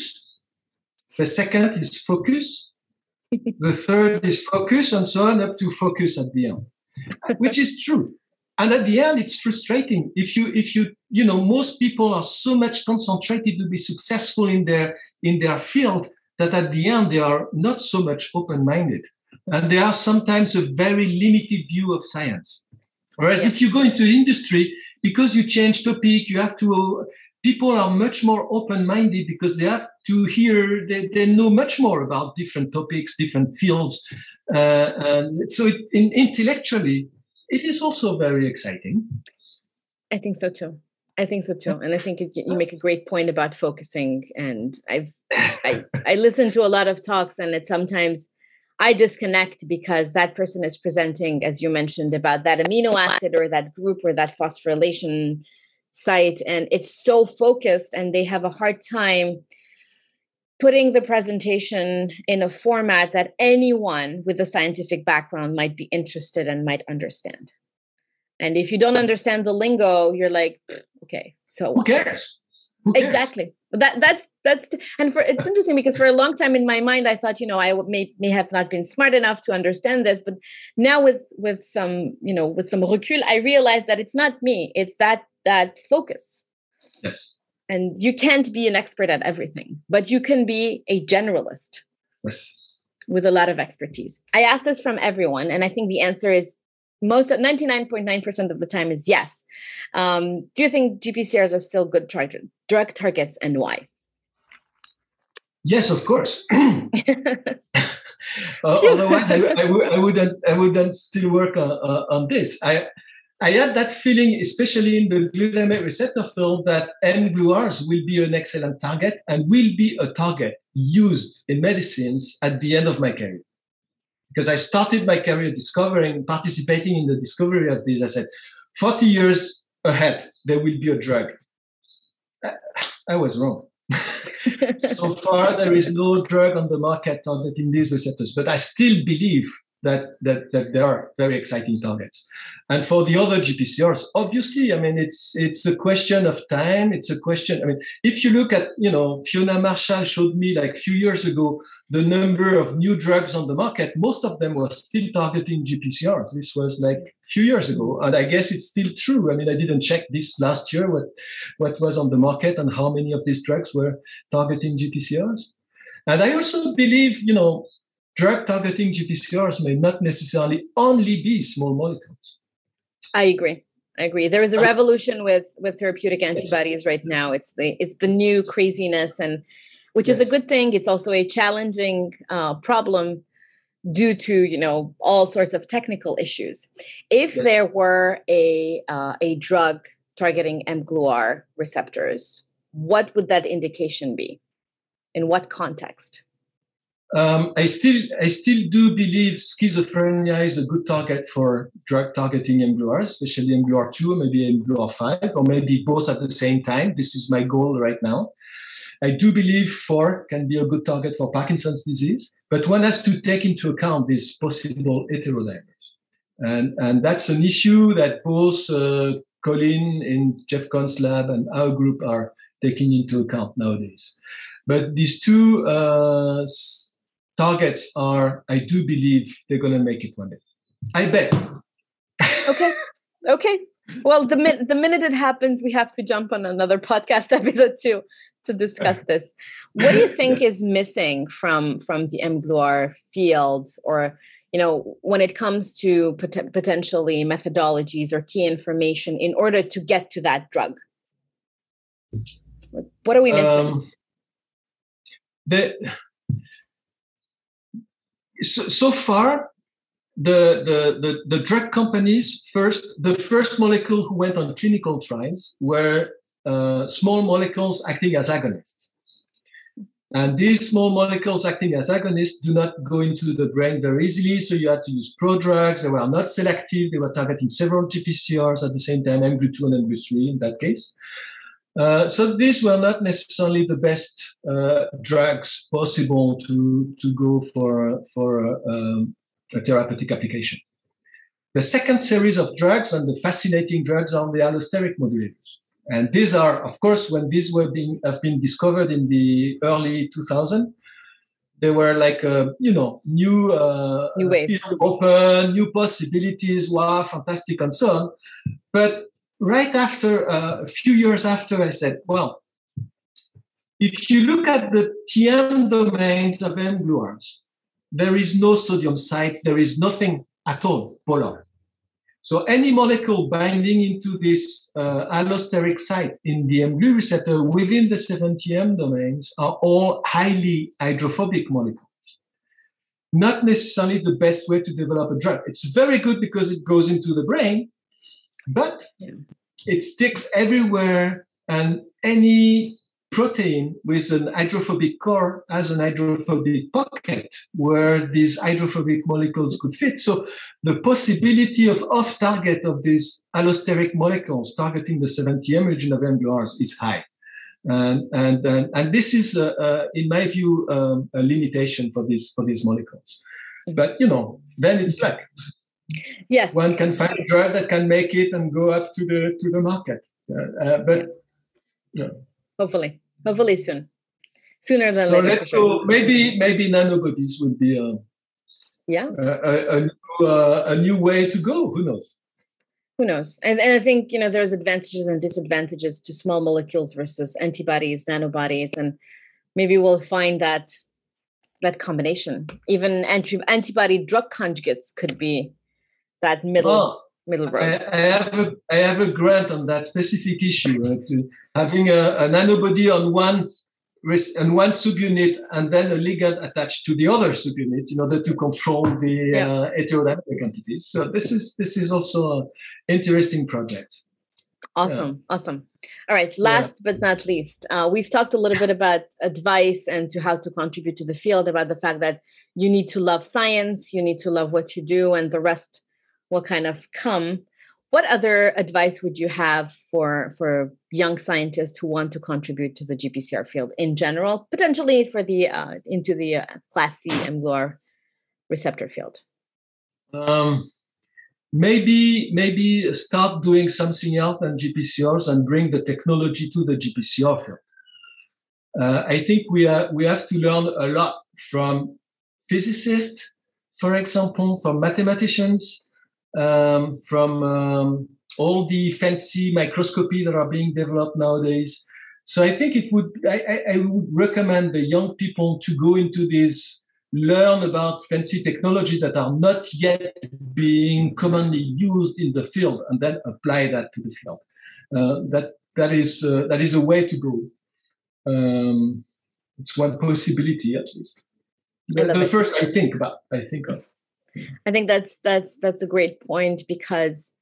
The second is focus. the third is focus, and so on up to focus at the end, which is true. And at the end, it's frustrating if you if you you know most people are so much concentrated to be successful in their in their field that at the end they are not so much open-minded, and they are sometimes a very limited view of science. Whereas if you go into industry, because you change topic, you have to people are much more open-minded because they have to hear they, they know much more about different topics different fields. Uh, and so it, in, intellectually it is also very exciting. I think so too. I think so too. And i think it, you make a great point about focusing. And i've I, I listen to a lot of talks and it sometimes I disconnect because that person is presenting, as you mentioned, about that amino acid or that group or that phosphorylation site and it's so focused and they have a hard time putting the presentation in a format that anyone with a scientific background might be interested and might understand. And if you don't understand the lingo, you're like, okay, so who cares? Who cares? Exactly. That that's that's and for it's interesting because for a long time in my mind I thought you know I may may have not been smart enough to understand this, but now with with some you know with some recul I realize that it's not me. It's that that focus Yes. And you can't be an expert at everything, but you can be a generalist. Yes. With a lot of expertise. I ask this from everyone, and I think the answer is most 99.9% of the time is yes. Um, do you think GPCRs are still good drug targets and why? Yes, of course. uh, otherwise, I, I, w- I wouldn't. I wouldn't still work on, uh, on this. I I had that feeling, especially in the glutamate receptor field, that mGluRs will be an excellent target and will be a target used in medicines at the end of my career. Because I started my career discovering, participating in the discovery of this. I said, 40 years ahead, there will be a drug. I, I was wrong. so far, there is no drug on the market targeting these receptors, but I still believe that, that, that there are very exciting targets. And for the other GPCRs, obviously, I mean, it's, it's a question of time. It's a question. I mean, if you look at, you know, Fiona Marshall showed me like a few years ago, the number of new drugs on the market, most of them were still targeting GPCRs. This was like a few years ago. And I guess it's still true. I mean, I didn't check this last year, what, what was on the market and how many of these drugs were targeting GPCRs. And I also believe, you know, drug targeting GPCRs may not necessarily only be small molecules. I agree. I agree. There is a revolution with with therapeutic antibodies yes. right now. It's the it's the new craziness, and which yes. is a good thing. It's also a challenging uh, problem due to you know all sorts of technical issues. If yes. there were a uh, a drug targeting mGluR receptors, what would that indication be? In what context? Um, I still I still do believe schizophrenia is a good target for drug targeting mGluR, especially mGluR2, maybe mGluR5, or maybe both at the same time. This is my goal right now. I do believe 4 can be a good target for Parkinson's disease, but one has to take into account this possible heterodimers. And, and that's an issue that both uh, Colin in Jeff Conn's lab and our group are taking into account nowadays. But these two uh, targets are, I do believe they're going to make it one day. I bet. okay. Okay. Well, the minute the minute it happens, we have to jump on another podcast episode too to discuss this. What do you think is missing from from the mGluR field, or you know, when it comes to pot- potentially methodologies or key information in order to get to that drug? What are we missing? Um, the so, so far, the, the, the, the, drug companies first, the first molecule who went on clinical trials were uh, small molecules acting as agonists. And these small molecules acting as agonists do not go into the brain very easily. So you had to use prodrugs. They were not selective. They were targeting several GPCRs at the same time, mGlu2 and mGlu3 in that case. Uh, so these were not necessarily the best uh, drugs possible to, to go for, for um, a therapeutic application. The second series of drugs and the fascinating drugs are the allosteric modulators. And these are, of course, when these were being have been discovered in the early 2000s, they were like a, you know new uh, new wave. open, new possibilities, wow, fantastic, and so on. But right after uh, a few years after, I said, well, if you look at the TM domains of mGluRs, there is no sodium site, there is nothing at all polar. So any molecule binding into this uh, allosteric site in the mGlu receptor within the 7TM domains are all highly hydrophobic molecules. Not necessarily the best way to develop a drug. It's very good because it goes into the brain, but yeah. it sticks everywhere, and any protein with an hydrophobic core has an hydrophobic pocket where these hydrophobic molecules could fit. So the possibility of off target of these allosteric molecules targeting the 7TM region of mGluRs is high. And, and, and, and this is, uh, uh, in my view, um, a limitation for these, for these molecules. But, you know, then it's luck. Yes. One can find a drug that can make it and go up to the to the market. Uh, uh but yeah. hopefully, hopefully soon, sooner than so later. let's go. Maybe maybe nanobodies would be a yeah a, a, a, new, uh, a new way to go. Who knows? who knows? And, and I think you know there's advantages and disadvantages to small molecules versus antibodies, nanobodies, and maybe we'll find that that combination. Even anti- antibody drug conjugates could be that middle oh, middle road. I, I, have a I have a grant on that specific issue. To having a, an antibody on one and one subunit and then a ligand attached to the other subunit in order to control the yeah. uh, heterodimeric entities. So this is this is also an interesting project. Awesome, yeah. awesome. All right, last yeah. but not least, uh, we've talked a little bit about advice and to how to contribute to the field. About the fact that you need to love science, you need to love what you do, and the rest will kind of come what other advice would you have for for young scientists who want to contribute to the GPCR field in general, potentially for the uh, into the uh, class C mGluR receptor field? Um, maybe maybe start doing something else than GPCRs and bring the technology to the GPCR field. Uh, I think we are we have to learn a lot from physicists, for example, from mathematicians, um, from um, all the fancy microscopy that are being developed nowadays. So I think it would I, I would recommend the young people to go into this, learn about fancy technology that are not yet being commonly used in the field, and then apply that to the field. Uh, that that is uh, that is a way to go. Um, it's one possibility at least. The, the first I think about, I think of. I think that's that's that's a great point because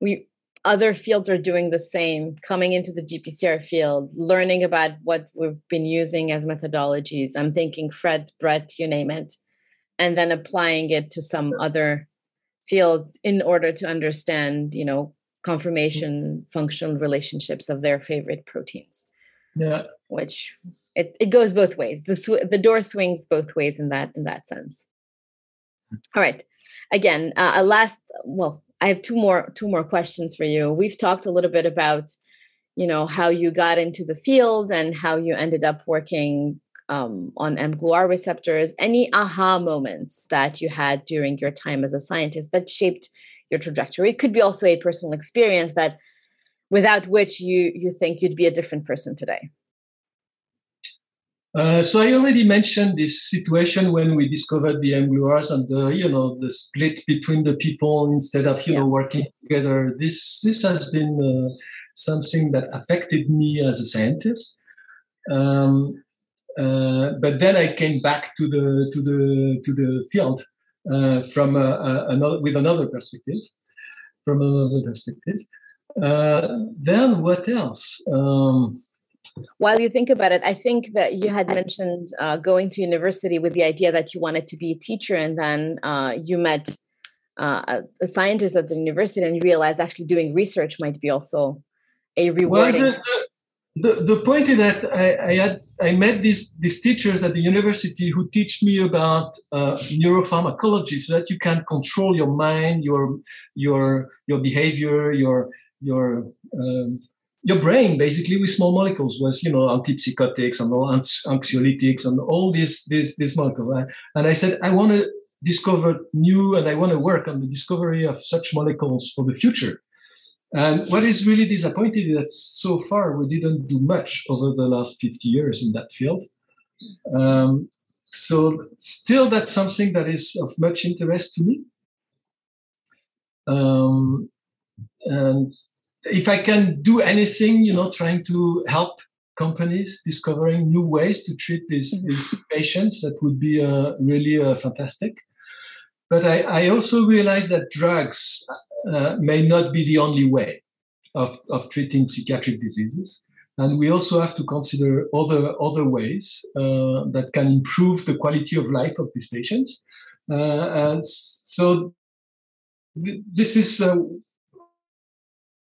we other fields are doing the same coming into the GPCR field, learning about what we've been using as methodologies. I'm thinking FRET, BRET, you name it, and then applying it to some other field in order to understand, you know, conformation functional relationships of their favorite proteins. Yeah. Which it, it goes both ways. The sw- the door swings both ways in that in that sense. All right. Again, uh, a last well, I have two more two more questions for you. We've talked a little bit about, you know, how you got into the field and how you ended up working um, on mGluR receptors. Any aha moments that you had during your time as a scientist that shaped your trajectory? It could be also a personal experience that, without which you you think you'd be a different person today. Uh, so I already mentioned this situation when we discovered the mGluRs and the you know the split between the people instead of you yeah. know working together. This this has been uh, something that affected me as a scientist. Um, uh, but then I came back to the to the to the field uh, from a, a, another with another perspective, from another perspective. Uh, then what else? Um, while you think about it, I think that you had mentioned uh, going to university with the idea that you wanted to be a teacher, and then uh, you met uh, a scientist at the university, and you realized actually doing research might be also a rewarding. Well, the, the, the, point is that I, I, had I met these these teachers at the university who teach me about uh, neuropharmacology, so that you can control your mind, your your your behavior, your your um, your brain basically with small molecules was you know antipsychotics and all anxiolytics and all these these these molecules and i said i want to discover new and i want to work on the discovery of such molecules for the future. And what is really disappointing is that so far we didn't do much over the last 50 years in that field. Um, so still that's something that is of much interest to me. Um, and if I can do anything, you know, trying to help companies discovering new ways to treat these, mm-hmm. these patients, that would be uh, really uh, fantastic. But I, I, also realize that drugs uh, may not be the only way of, of treating psychiatric diseases. And we also have to consider other, other ways uh, that can improve the quality of life of these patients. Uh, and so th- this is uh,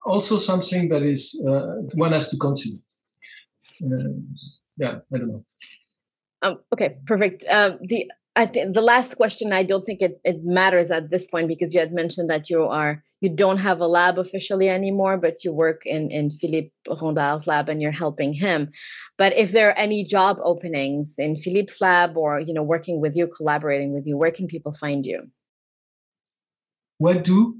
also something that is uh, one has to consider. Uh, yeah, I don't know. Um, okay, perfect. Uh, the I think the last question I don't think it, it matters at this point because you had mentioned that you are you don't have a lab officially anymore, but you work in in Philippe Rondard's lab and you're helping him. But if there are any job openings in Philippe's lab or you know working with you, collaborating with you, where can people find you? What do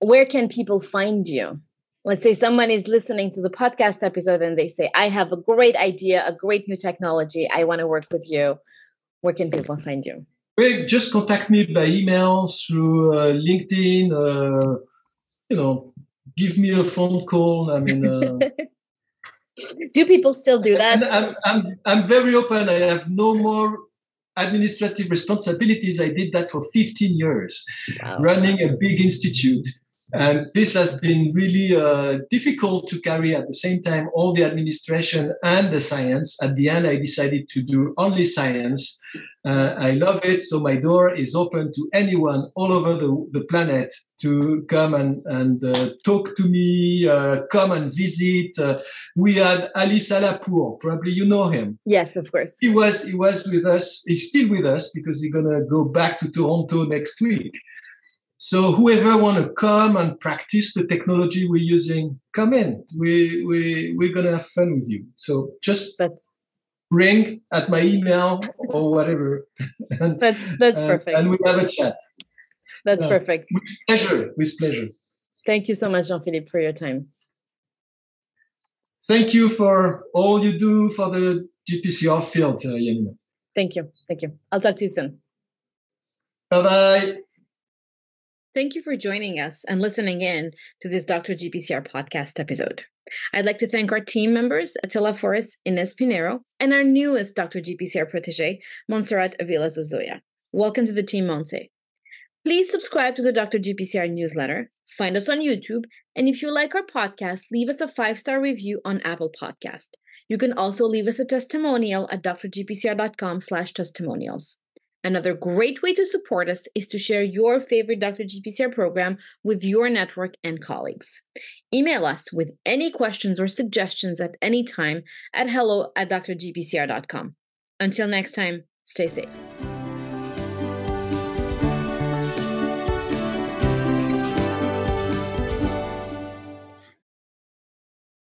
where can people find you? Let's say someone is listening to the podcast episode and they say, I have a great idea, a great new technology. I want to work with you. Where can people find you? Just contact me by email through uh, LinkedIn. Uh, you know, give me a phone call. I mean, uh, do people still do that? I'm, I'm, I'm very open. I have no more administrative responsibilities. I did that for 15 years, wow. running a big institute. And this has been really uh, difficult to carry at the same time all the administration and the science. At the end, I decided to do only science. Uh, I love it. So my door is open to anyone all over the, the planet to come and, and uh, talk to me, uh, come and visit. Uh, we had Ali Salahpour. Probably you know him. Yes, of course. He was, he was with us. He's still with us because he's going to go back to Toronto next week. So whoever want to come and practice the technology we're using, come in. We we we're gonna have fun with you. So just but, ring at my email or whatever. and, that's that's perfect. And we have a chat. That's uh, perfect. With pleasure. With pleasure. Thank you so much, Jean-Philippe, for your time. Thank you for all you do for the GPCR field, uh, Yamina. Thank you. Thank you. I'll talk to you soon. Bye bye. Thank you for joining us and listening in to this Dr. GPCR podcast episode. I'd like to thank our team members, Attila Forrest, Ines Pinero, and our newest Dr. GPCR protege, Montserrat Avila Zozoya. Welcome to the team, Monse. Please subscribe to the Dr. GPCR newsletter, find us on YouTube, and if you like our podcast, leave us a five-star review on Apple Podcast. You can also leave us a testimonial at drgpcr.com slash testimonials. Another great way to support us is to share your favorite Dr. GPCR program with your network and colleagues. Email us with any questions or suggestions at any time at hello at drgpcr.com. Until next time, stay safe.